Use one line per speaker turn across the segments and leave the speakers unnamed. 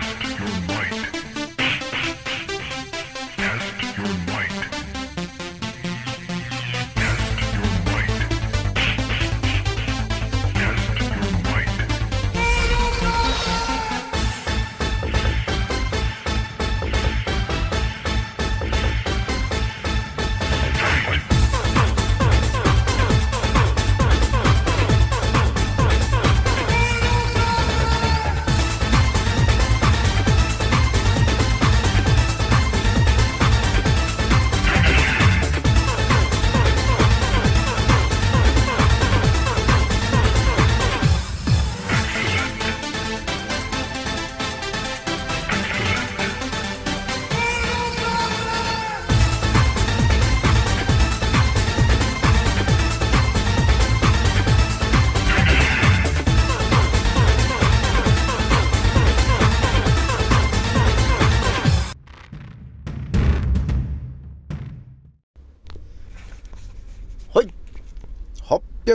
Test your might.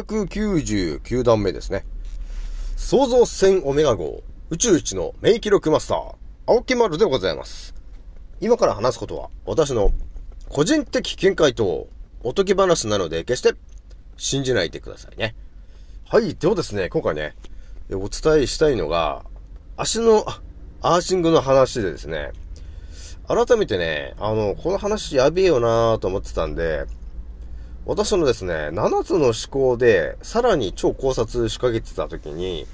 899段目ですね。創造船オメガ号宇宙一の名記録マスター、青木丸でございます。今から話すことは私の個人的見解とおとぎ話なので決して信じないでくださいね。はい、ではですね、今回ね、お伝えしたいのが、足のアーシングの話でですね、改めてね、あの、この話やべえよなーと思ってたんで、私のですね、7つの思考で、さらに超考察仕掛けてた時に、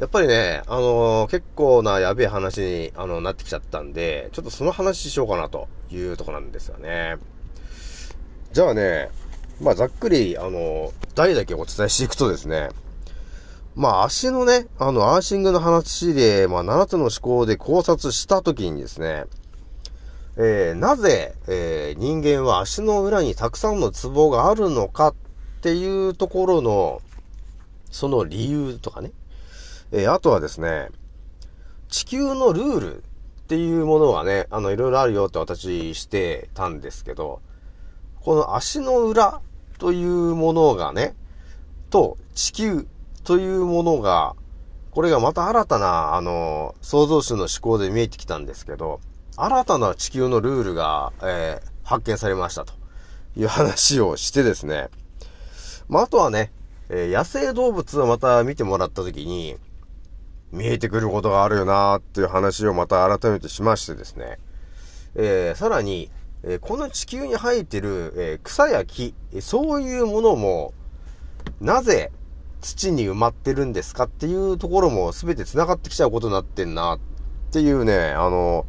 やっぱりね、あのー、結構なやべえ話に、あの、なってきちゃったんで、ちょっとその話しようかなというとこなんですよね。じゃあね、まあ、ざっくり、あの、題だけお伝えしていくとですね、まあ、足のね、あの、アーシングの話で、まあ、7つの思考で考察した時にですね、えー、なぜ、えー、人間は足の裏にたくさんのツボがあるのかっていうところの、その理由とかね。えー、あとはですね、地球のルールっていうものはね、あの、いろいろあるよって私してたんですけど、この足の裏というものがね、と地球というものが、これがまた新たな、あの、創造主の思考で見えてきたんですけど、新たな地球のルールが、えー、発見されましたという話をしてですね。まあ、あとはね、えー、野生動物をまた見てもらったときに、見えてくることがあるよなーっていう話をまた改めてしましてですね。えー、さらに、え、この地球に生えてる、え、草や木、そういうものも、なぜ土に埋まってるんですかっていうところも全て繋がってきちゃうことになってんなっていうね、あの、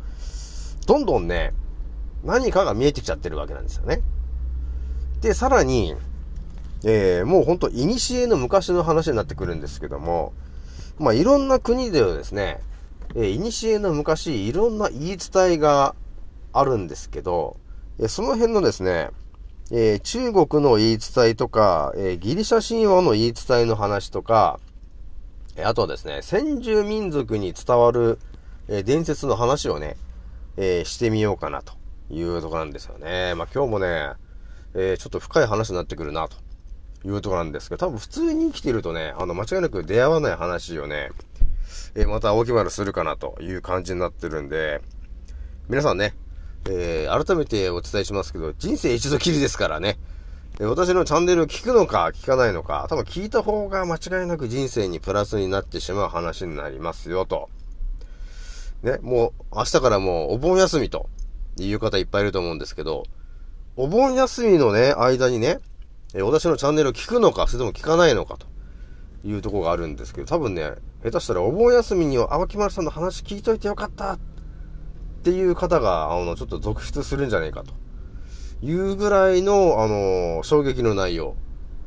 どんどんね、何かが見えてきちゃってるわけなんですよね。で、さらに、えー、もうほんと、古の昔の話になってくるんですけども、まあ、いろんな国ではですね、えー、古の昔、いろんな言い伝えがあるんですけど、え、その辺のですね、えー、中国の言い伝えとか、えー、ギリシャ神話の言い伝えの話とか、え、あとはですね、先住民族に伝わる、え伝説の話をね、えー、してみようかなというとこなんですよね。まあ、今日もね、えー、ちょっと深い話になってくるなというとこなんですけど、多分普通に生きてるとね、あの、間違いなく出会わない話をね、えー、また大き丸するかなという感じになってるんで、皆さんね、えー、改めてお伝えしますけど、人生一度きりですからね、え私のチャンネルを聞くのか聞かないのか、多分聞いた方が間違いなく人生にプラスになってしまう話になりますよと。ね、もう明日からもうお盆休みという方いっぱいいると思うんですけど、お盆休みのね、間にね、え私のチャンネルを聞くのか、それとも聞かないのかというとこがあるんですけど、多分ね、下手したらお盆休みには青木丸さんの話聞いといてよかったっていう方が、あの、ちょっと続出するんじゃないかというぐらいの、あの、衝撃の内容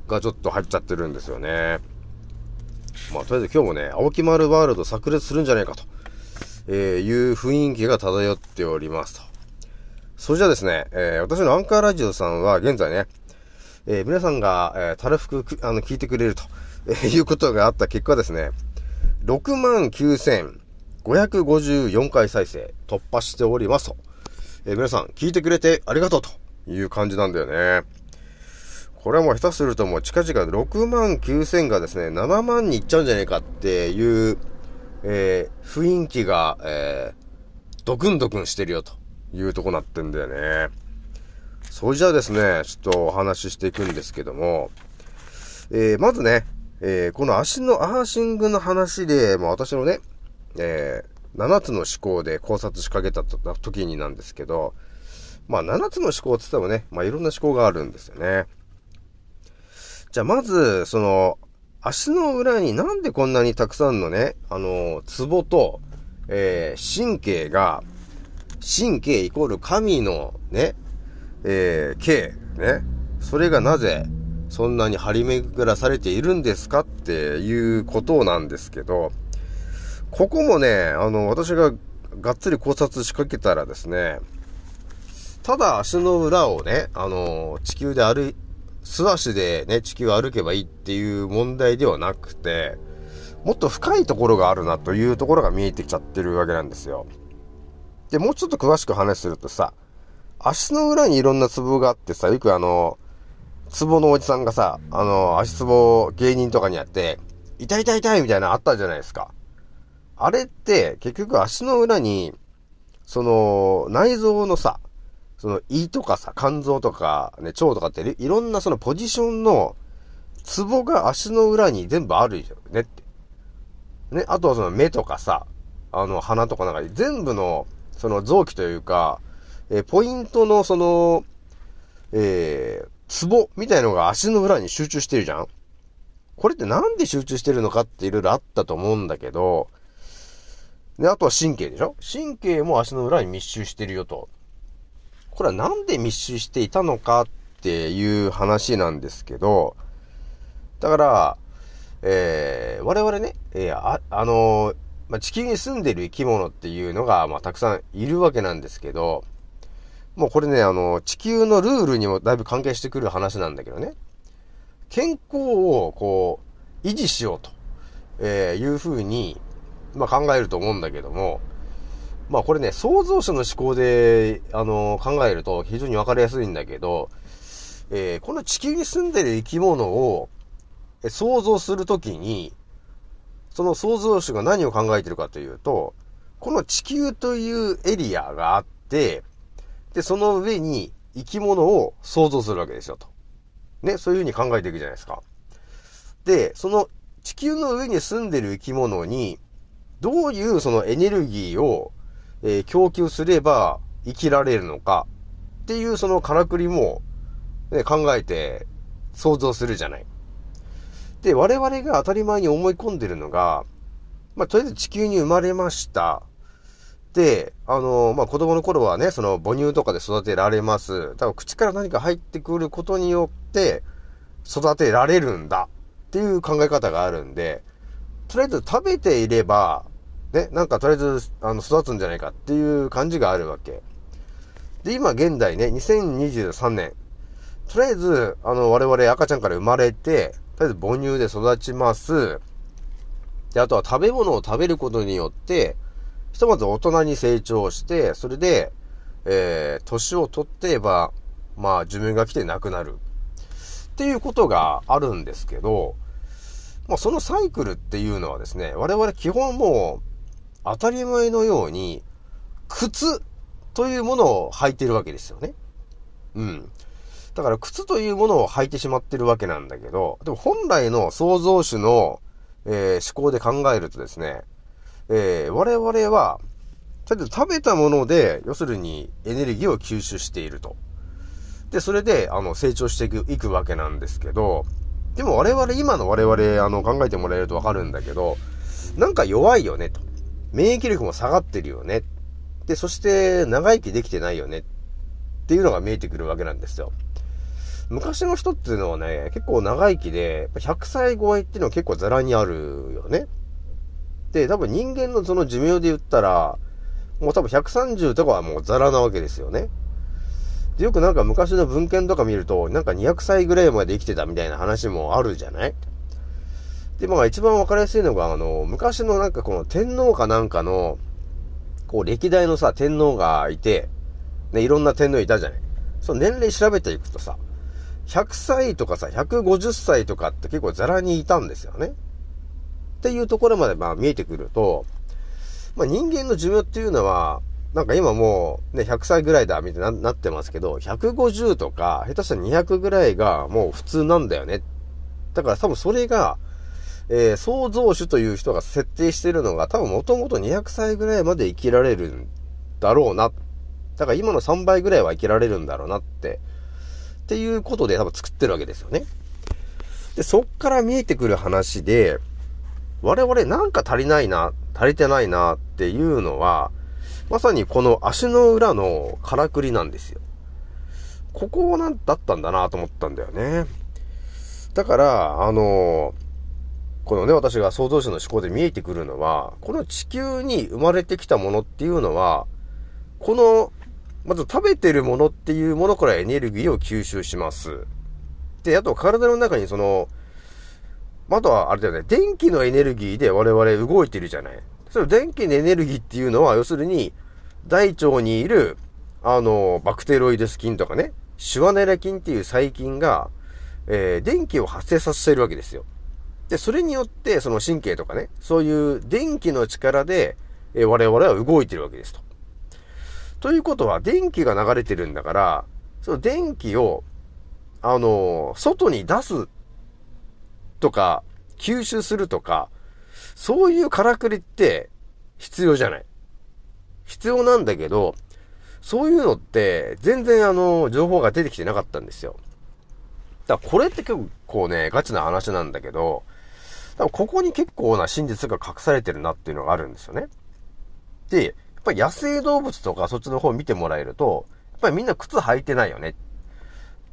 がちょっと入っちゃってるんですよね。まあ、とりあえず今日もね、青木丸ワールド炸裂するんじゃないかと。えー、いう雰囲気が漂っておりますと。それじゃあですね、えー、私のアンカーラジオさんは現在ね、えー、皆さんが、えー、たらふく、あの、聞いてくれると、えー、いうことがあった結果ですね、69,554回再生突破しておりますと。えー、皆さん聞いてくれてありがとうという感じなんだよね。これはもう下手するともう近々6万9000がですね、7万にいっちゃうんじゃないかっていうえー、雰囲気が、えー、ドクンドクンしてるよというとこなってんだよね。それじゃあですね、ちょっとお話ししていくんですけども、えー、まずね、えー、この足のアーシングの話で、まあ私のね、えー、7つの思考で考察しかけた時になんですけど、まあ7つの思考って言ってもね、まあいろんな思考があるんですよね。じゃあまず、その、足の裏になんでこんなにたくさんのね、あの、ツボと、えー、神経が、神経イコール神のね、えー、経、ね、それがなぜ、そんなに張り巡らされているんですかっていうことなんですけど、ここもね、あの、私ががっつり考察しかけたらですね、ただ足の裏をね、あの、地球で歩い、素足でね、地球を歩けばいいっていう問題ではなくて、もっと深いところがあるなというところが見えてきちゃってるわけなんですよ。で、もうちょっと詳しく話するとさ、足の裏にいろんなツボがあってさ、よくあの、ツボのおじさんがさ、あの、足ツボ芸人とかにやって、痛い痛い痛いみたいなのあったじゃないですか。あれって、結局足の裏に、その、内臓のさ、その胃とかさ、肝臓とか、ね、腸とかっていろんなそのポジションのツボが足の裏に全部あるよねって。ね、あとはその目とかさ、あの鼻とかなんか全部のその臓器というか、えー、ポイントのその、えー、ツボみたいのが足の裏に集中してるじゃんこれってなんで集中してるのかっていろいろあったと思うんだけど、で、あとは神経でしょ？神経も足の裏に密集してるよと。これはなんで密集していたのかっていう話なんですけど、だから、えー、我々ね、えー、あ、あのー、まあ、地球に住んでる生き物っていうのが、まあ、たくさんいるわけなんですけど、もうこれね、あの、地球のルールにもだいぶ関係してくる話なんだけどね、健康をこう、維持しようと、えー、いうふうに、まあ、考えると思うんだけども、まあこれね、創造者の思考で、あの、考えると非常にわかりやすいんだけど、えー、この地球に住んでる生き物を想像するときに、その創造主が何を考えてるかというと、この地球というエリアがあって、で、その上に生き物を想像するわけですよと。ね、そういうふうに考えていくじゃないですか。で、その地球の上に住んでる生き物に、どういうそのエネルギーをえー、供給すれば生きられるのかっていうそのからくりも、ね、考えて想像するじゃない。で、我々が当たり前に思い込んでるのが、まあ、とりあえず地球に生まれました。で、あの、まあ、子供の頃はね、その母乳とかで育てられます。多分口から何か入ってくることによって育てられるんだっていう考え方があるんで、とりあえず食べていればね、なんかとりあえず、あの、育つんじゃないかっていう感じがあるわけ。で、今現代ね、2023年。とりあえず、あの、我々赤ちゃんから生まれて、とりあえず母乳で育ちます。で、あとは食べ物を食べることによって、ひとまず大人に成長して、それで、えー、年を取ってば、まあ、寿命が来て亡くなる。っていうことがあるんですけど、まあ、そのサイクルっていうのはですね、我々基本もう、当たり前のように、靴というものを履いてるわけですよね。うん。だから靴というものを履いてしまってるわけなんだけど、でも本来の創造主の、えー、思考で考えるとですね、えー、我々は、とりあえず食べたもので、要するにエネルギーを吸収していると。で、それで、あの、成長していく、いくわけなんですけど、でも我々、今の我々、あの、考えてもらえるとわかるんだけど、なんか弱いよね、と。免疫力も下がってるよね。で、そして長生きできてないよね。っていうのが見えてくるわけなんですよ。昔の人っていうのはね、結構長生きで、100歳超えっていうのは結構ザラにあるよね。で、多分人間のその寿命で言ったら、もう多分130とかはもうザラなわけですよね。で、よくなんか昔の文献とか見ると、なんか200歳ぐらいまで生きてたみたいな話もあるじゃない？で、まあ一番わかりやすいのが、あの、昔のなんかこの天皇かなんかの、こう歴代のさ、天皇がいて、ね、いろんな天皇いたじゃない。その年齢調べていくとさ、100歳とかさ、150歳とかって結構ザラにいたんですよね。っていうところまでまあ見えてくると、まあ人間の寿命っていうのは、なんか今もうね、100歳ぐらいだ、みたいになってますけど、150とか、下手したら200ぐらいがもう普通なんだよね。だから多分それが、えー、創造主という人が設定してるのが、多分もともと200歳ぐらいまで生きられるんだろうな。だから今の3倍ぐらいは生きられるんだろうなって、っていうことで多分作ってるわけですよね。で、そっから見えてくる話で、我々なんか足りないな、足りてないなっていうのは、まさにこの足の裏のからくりなんですよ。ここなんだったんだなと思ったんだよね。だから、あのこのね、私が創造主の思考で見えてくるのは、この地球に生まれてきたものっていうのは、この、まず食べてるものっていうものからエネルギーを吸収します。で、あと体の中にその、あとはあれだよね、電気のエネルギーで我々動いてるじゃない。その電気のエネルギーっていうのは、要するに、大腸にいる、あの、バクテロイデス菌とかね、シュワネラ菌っていう細菌が、えー、電気を発生させてるわけですよ。で、それによって、その神経とかね、そういう電気の力で、え、我々は動いてるわけですと。ということは、電気が流れてるんだから、その電気を、あの、外に出すとか、吸収するとか、そういうからくりって必要じゃない。必要なんだけど、そういうのって全然あの、情報が出てきてなかったんですよ。だからこれって結構ね、ガチな話なんだけど、多分ここに結構な真実が隠されてるなっていうのがあるんですよね。で、やっぱり野生動物とかそっちの方見てもらえると、やっぱりみんな靴履いてないよね。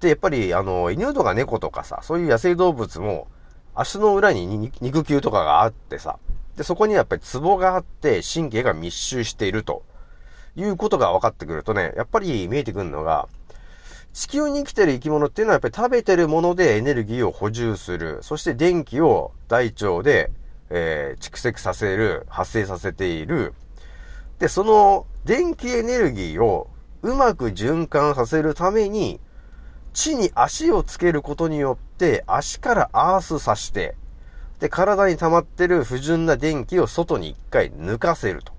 で、やっぱりあの、犬とか猫とかさ、そういう野生動物も、足の裏に肉球とかがあってさ、で、そこにやっぱりツボがあって神経が密集しているということが分かってくるとね、やっぱり見えてくるのが、地球に生きてる生き物っていうのはやっぱり食べてるものでエネルギーを補充する。そして電気を大腸で、えー、蓄積させる、発生させている。で、その電気エネルギーをうまく循環させるために、地に足をつけることによって、足からアースさして、で、体に溜まってる不純な電気を外に一回抜かせると。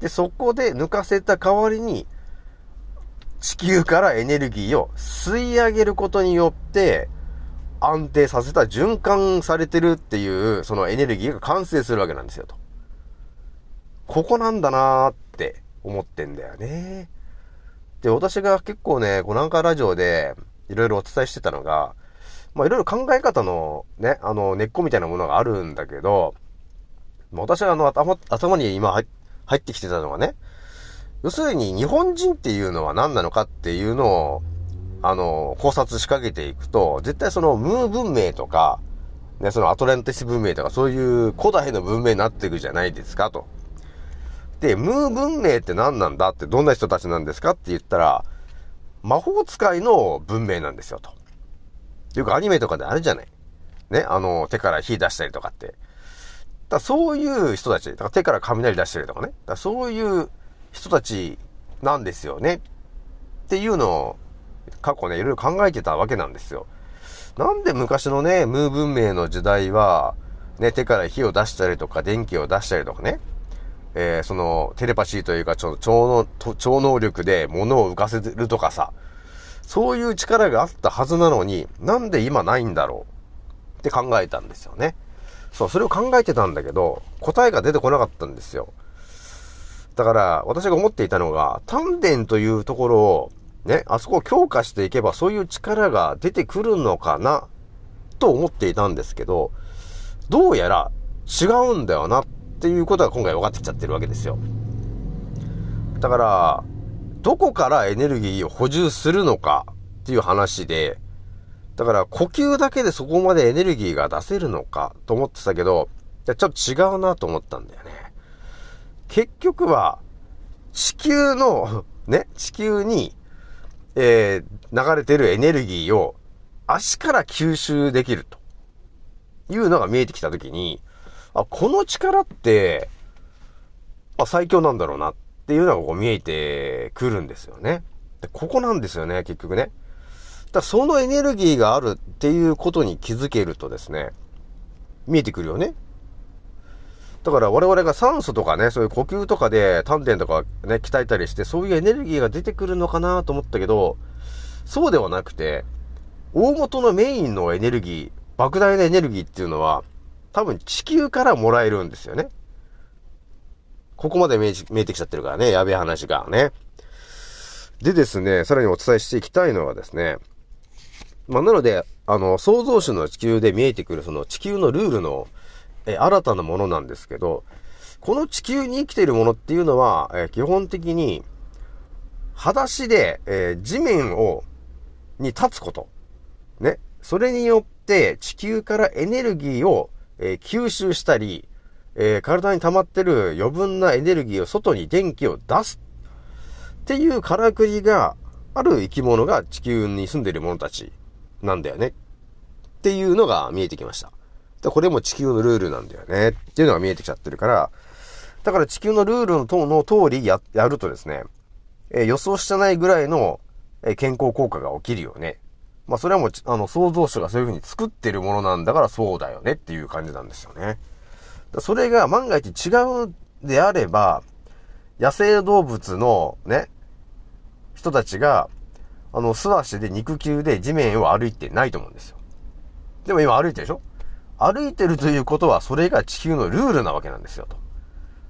で、そこで抜かせた代わりに、地球からエネルギーを吸い上げることによって、安定させた循環されてるっていう、そのエネルギーが完成するわけなんですよと。ここなんだなーって思ってんだよね。で、私が結構ね、このアンカーラジオで、いろいろお伝えしてたのが、まあいろいろ考え方のね、あの根っこみたいなものがあるんだけど、私はあの頭、頭に今入ってきてたのがね、要するに日本人っていうのは何なのかっていうのを、あの、考察しかけていくと、絶対そのムー文明とか、ね、そのアトランティス文明とかそういう古代の文明になっていくじゃないですかと。で、ムー文明って何なんだってどんな人たちなんですかって言ったら、魔法使いの文明なんですよ、と。よくアニメとかであるじゃない。ね、あの、手から火出したりとかって。だそういう人たち、だから手から雷出したりとかね。だそういう人たちなんですよね。っていうのを、過去ね、いろいろ考えてたわけなんですよ。なんで昔のね、ムー文明の時代は、ね、手から火を出したりとか、電気を出したりとかね、えー、その、テレパシーというか、超能、超能力で物を浮かせるとかさ、そういう力があったはずなのに、なんで今ないんだろうって考えたんですよね。そう、それを考えてたんだけど、答えが出てこなかったんですよ。だから、私が思っていたのが、丹田というところを、ね、あそこを強化していけば、そういう力が出てくるのかな、と思っていたんですけど、どうやら違うんだよなっていうことが今回分かってきちゃってるわけですよ。だから、どこからエネルギーを補充するのかっていう話で、だから呼吸だけでそこまでエネルギーが出せるのかと思ってたけど、ちょっと違うなと思ったんだよね。結局は、地球の、ね、地球に、えー、流れてるエネルギーを足から吸収できるというのが見えてきたときに、あ、この力って、あ、最強なんだろうなっていうのがこう見えてくるんですよね。で、ここなんですよね、結局ね。だそのエネルギーがあるっていうことに気づけるとですね、見えてくるよね。だから我々が酸素とかね、そういう呼吸とかで丹田とかね、鍛えたりして、そういうエネルギーが出てくるのかなと思ったけど、そうではなくて、大元のメインのエネルギー、莫大なエネルギーっていうのは、多分地球からもらえるんですよね。ここまで見え見えてきちゃってるからね、やべえ話がね。でですね、さらにお伝えしていきたいのはですね、まあ、なので、あの、創造主の地球で見えてくるその地球のルールのえ新たなものなんですけど、この地球に生きているものっていうのは、え基本的に、裸足で、え、地面を、に立つこと。ね。それによって地球からエネルギーを、え、吸収したり、え、体に溜まってる余分なエネルギーを外に電気を出す。っていうからくりがある生き物が地球に住んでいる者たちなんだよね。っていうのが見えてきました。で、これも地球のルールなんだよね。っていうのが見えてきちゃってるから、だから地球のルールの等の通りや、やるとですね、えー、予想してないぐらいの、えー、健康効果が起きるよね。まあそれはもう、あの、創造主がそういう風に作ってるものなんだからそうだよねっていう感じなんですよね。それが万が一違うであれば、野生動物のね、人たちが、あの、素足で肉球で地面を歩いてないと思うんですよ。でも今歩いてるでしょ？歩いてるということは、それが地球のルールなわけなんですよ、と。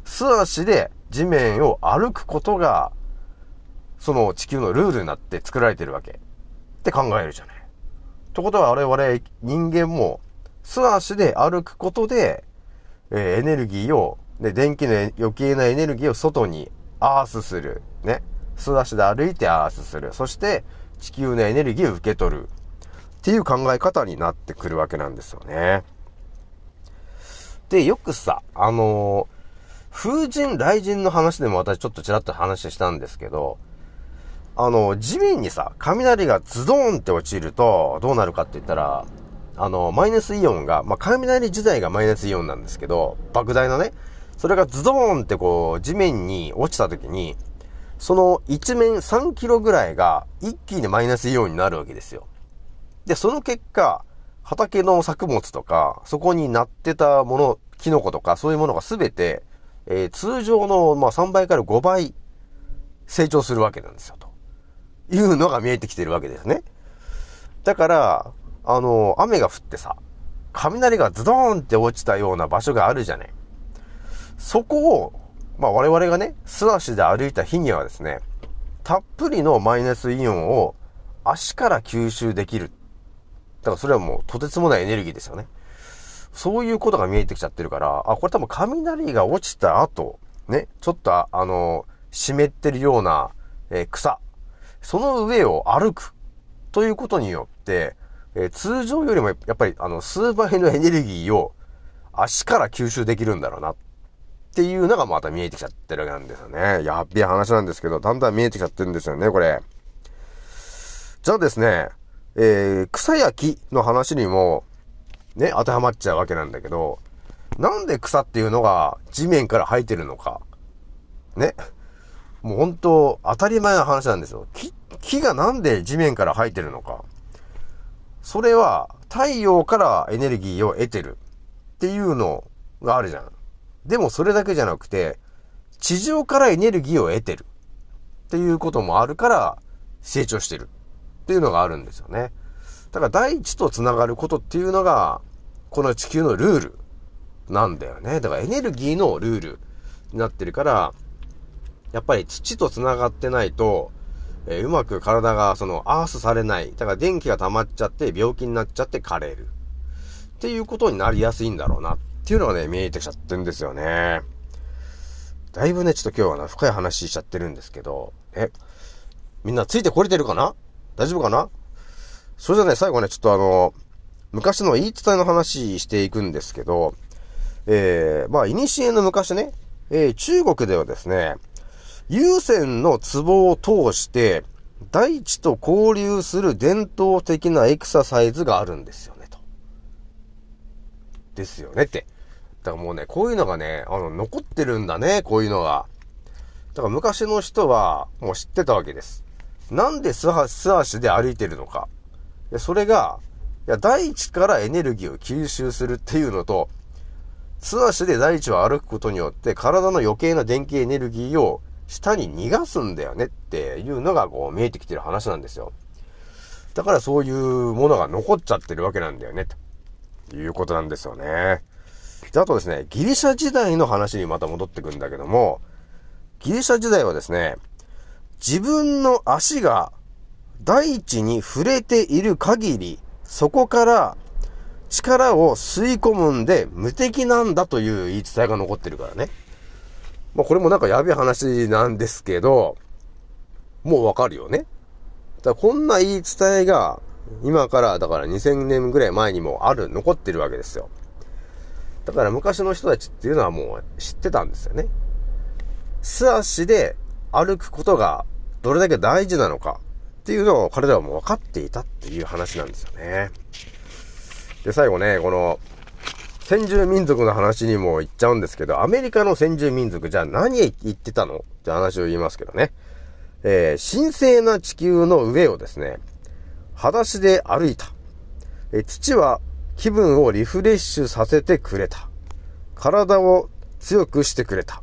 素足で地面を歩くことが、その地球のルールになって作られてるわけ。って考えるじゃない。ということは我々人間も素足で歩くことで、えー、エネルギーを、ね、電気の余計なエネルギーを外にアースする。ね。素足で歩いてアースする。そして地球のエネルギーを受け取る。っていう考え方になってくるわけなんですよね。で、よくさ、あの、風神、雷神の話でも私ちょっとちらっと話したんですけど、あの、地面にさ、雷がズドーンって落ちると、どうなるかって言ったら、あの、マイナスイオンが、まあ、雷自体がマイナスイオンなんですけど、莫大なね、それがズドーンってこう、地面に落ちた時に、その一面3キロぐらいが一気にマイナスイオンになるわけですよ。で、その結果、畑の作物とか、そこになってたもの、キノコとか、そういうものがすべて、えー、通常の、まあ、3倍から5倍成長するわけなんですよ、というのが見えてきてるわけですね。だから、あの、雨が降ってさ、雷がズドーンって落ちたような場所があるじゃない。そこを、まあ我々がね、素足で歩いた日にはですね、たっぷりのマイナスイオンを足から吸収できるだからそれはもうとてつもないエネルギーですよね。そういうことが見えてきちゃってるから、あ、これ多分雷が落ちた後、ね、ちょっとあの、湿ってるような、えー、草、その上を歩くということによって、えー、通常よりもやっぱりあの、数倍のエネルギーを足から吸収できるんだろうなっていうのがまた見えてきちゃってるわけなんですよね。やっべえ話なんですけど、だんだん見えてきちゃってるんですよね、これ。じゃあですね、えー、草や木の話にも、ね、当てはまっちゃうわけなんだけど、なんで草っていうのが地面から生えてるのか。ね。もう本当、当たり前の話なんですよ。木、木がなんで地面から生えてるのか。それは、太陽からエネルギーを得てるっていうのがあるじゃん。でもそれだけじゃなくて、地上からエネルギーを得てるっていうこともあるから成長してる。っていうのがあるんですよね。だから大地と繋がることっていうのが、この地球のルールなんだよね。だからエネルギーのルールになってるから、やっぱり土と繋がってないと、えー、うまく体がそのアースされない。だから電気が溜まっちゃって病気になっちゃって枯れる。っていうことになりやすいんだろうなっていうのがね、見えてきちゃってるんですよね。だいぶね、ちょっと今日はな、深い話しちゃってるんですけど、え、みんなついてこれてるかな？大丈夫かな？それじゃね、最後ね、ちょっとあの、昔の言い伝えの話していくんですけど、えー、まあ、いにしえの昔ね、えー、中国ではですね、有線の壺を通して、大地と交流する伝統的なエクササイズがあるんですよね、と。ですよねって。だからもうね、こういうのがね、あの、残ってるんだね、こういうのが。だから昔の人は、もう知ってたわけです。なんで素足で歩いてるのか。それが、いや、大地からエネルギーを吸収するっていうのと、素足で大地を歩くことによって体の余計な電気エネルギーを下に逃がすんだよねっていうのがこう見えてきてる話なんですよ。だからそういうものが残っちゃってるわけなんだよね、ということなんですよね。で、あとですね、ギリシャ時代の話にまた戻ってくんだけども、ギリシャ時代はですね、自分の足が大地に触れている限り、そこから力を吸い込むんで無敵なんだという言い伝えが残ってるからね。まあこれもなんかやべえ話なんですけど、もうわかるよね。だこんな言い伝えが、今からだから2000年ぐらい前にもある、残ってるわけですよ。だから昔の人たちっていうのはもう知ってたんですよね。素足で歩くことがどれだけ大事なのかっていうのを彼らはもう分かっていたっていう話なんですよね。で、最後ね、この先住民族の話にも行っちゃうんですけど、アメリカの先住民族じゃあ何言ってたのって話を言いますけどね。えー、神聖な地球の上をですね、裸足で歩いた。え土は気分をリフレッシュさせてくれた。体を強くしてくれた。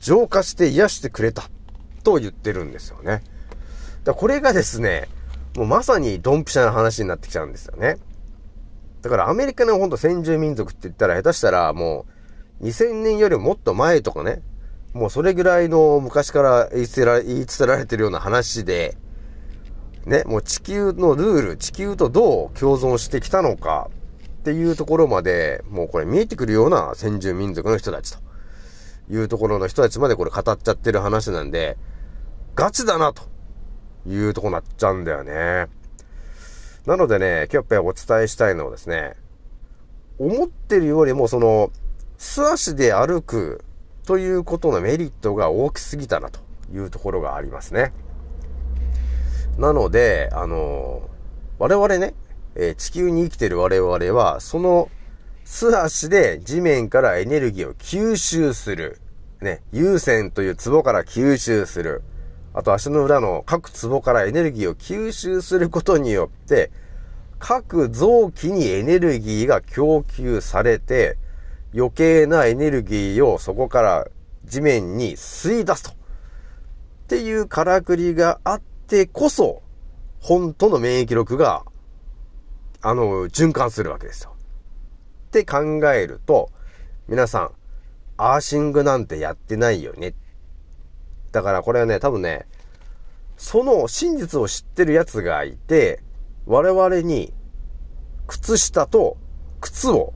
浄化して癒してくれた。と言ってるんですよね。だこれがですね、もうまさにドンピシャな話になってきちゃうんですよね。だからアメリカのほんと先住民族って言ったら下手したらもう2000年よりももっと前とかね、もうそれぐらいの昔から言い伝えられてるような話で、ね、もう地球のルール、地球とどう共存してきたのかっていうところまで、もうこれ見えてくるような先住民族の人たちというところの人たちまでこれ語っちゃってる話なんで、ガチだなというとこなっちゃうんだよね。なのでね、今日やっぱりお伝えしたいのはですね、思ってるよりもその、素足で歩くということのメリットが大きすぎたなというところがありますね。なので、あの我々ね、え、地球に生きてる我々は、その素足で地面からエネルギーを吸収する。ね、有線という壺から吸収する。あと足の裏の各壺からエネルギーを吸収することによって、各臓器にエネルギーが供給されて、余計なエネルギーをそこから地面に吸い出すと。っていうからくりがあってこそ、本当の免疫力が、あの、循環するわけですよ。って考えると、皆さん、アーシングなんてやってないよね。だからこれはね、多分ね、その真実を知ってる奴がいて、我々に靴下と靴を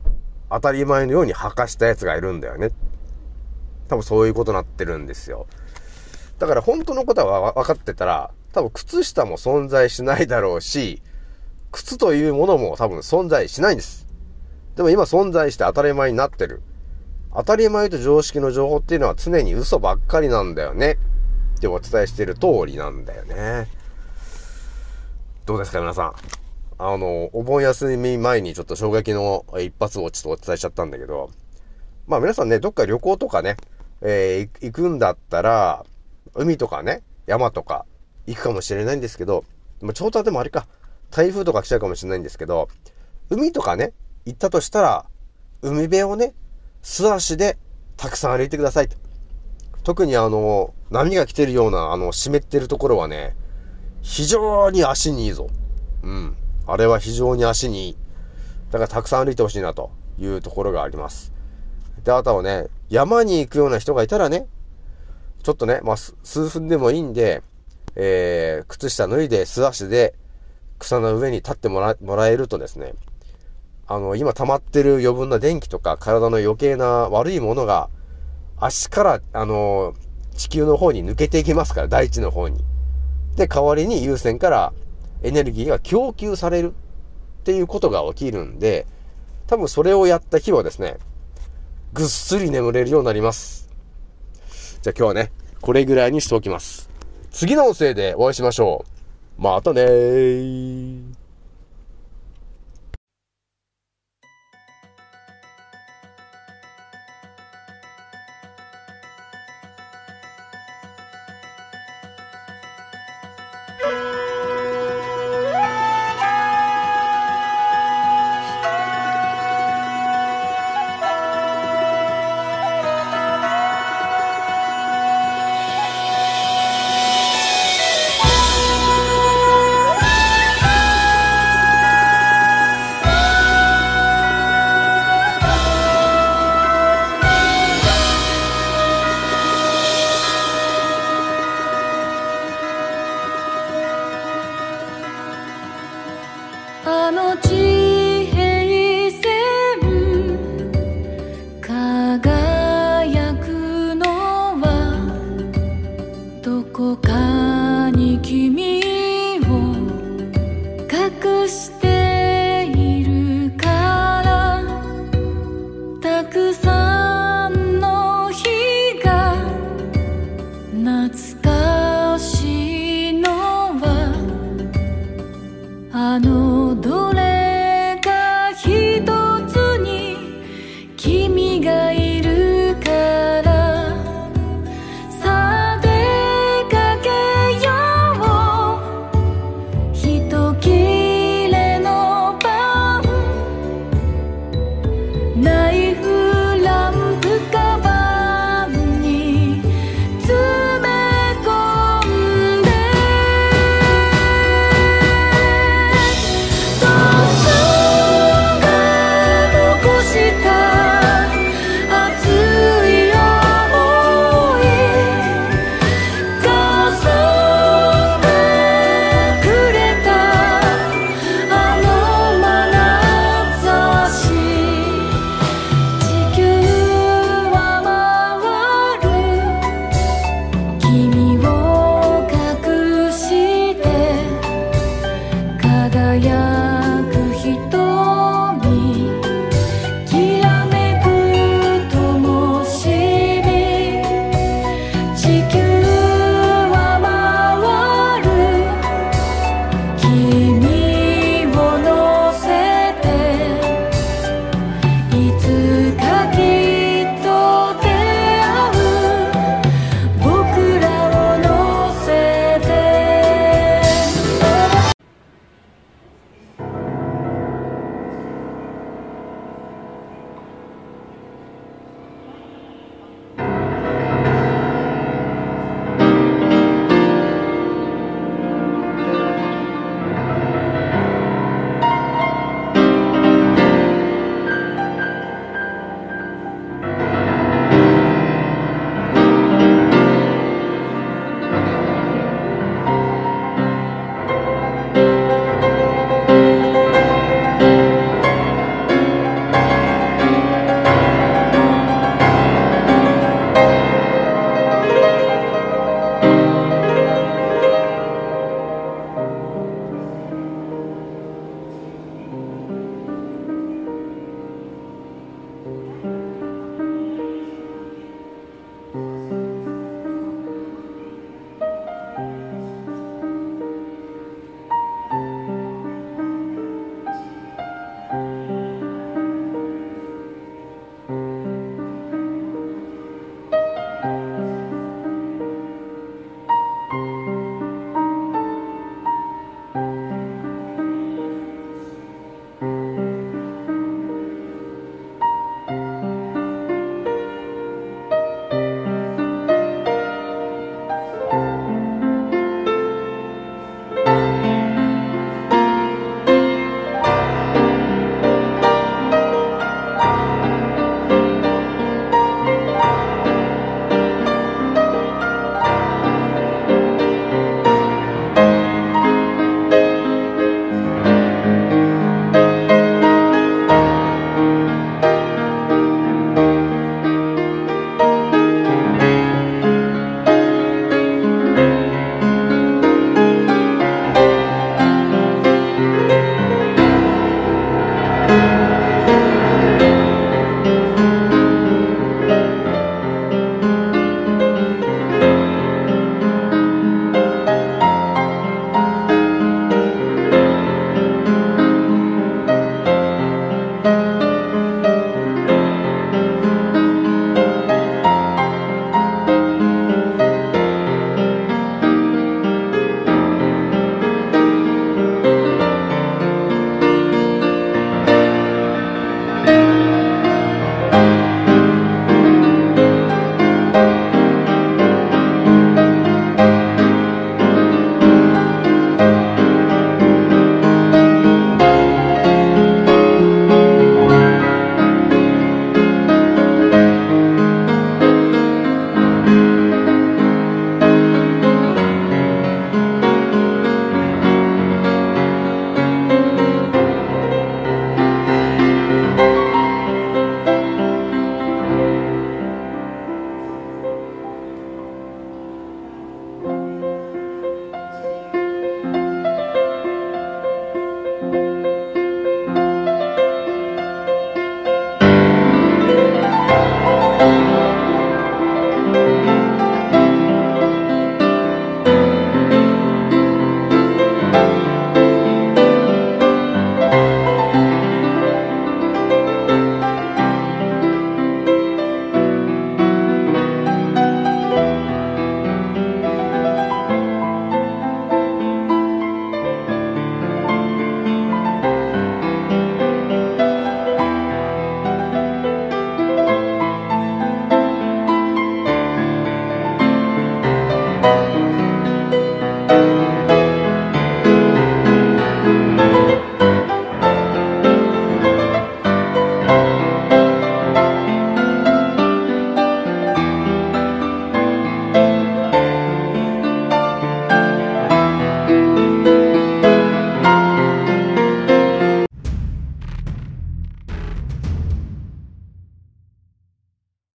当たり前のように履かしたやつがいるんだよね。多分そういうことになってるんですよ。だから本当のことは分かってたら、多分靴下も存在しないだろうし、靴というものも多分存在しないんです。でも今存在して当たり前になってる。当たり前と常識の情報っていうのは常に嘘ばっかりなんだよね。ってお伝えしてる通りなんだよね。どうですか皆さん。あの、お盆休み前にちょっと衝撃の一発をちょっとお伝えしちゃったんだけど、まあ皆さんね、どっか旅行とかね、えー、行くんだったら、海とかね、山とか行くかもしれないんですけど、まあ、ちょうどでもあれか、台風とか来ちゃうかもしれないんですけど、海とかね、行ったとしたら、海辺をね、素足でたくさん歩いてくださいと。特にあの、波が来てるような、あの、湿ってるところはね、非常に足にいいぞ。うん。あれは非常に足にいい。だからたくさん歩いてほしいなというところがあります。で、あとはね、山に行くような人がいたらね、ちょっとね、まあ、数分でもいいんで、えー、靴下脱いで素足で草の上に立ってもらもらえるとですね、あの、今溜まってる余分な電気とか体の余計な悪いものが足から、あの、地球の方に抜けていきますから、大地の方に。で、代わりに優先からエネルギーが供給されるっていうことが起きるんで、多分それをやった日はですね、ぐっすり眠れるようになります。じゃあ今日はね、これぐらいにしておきます。次の音声でお会いしましょう。またねー。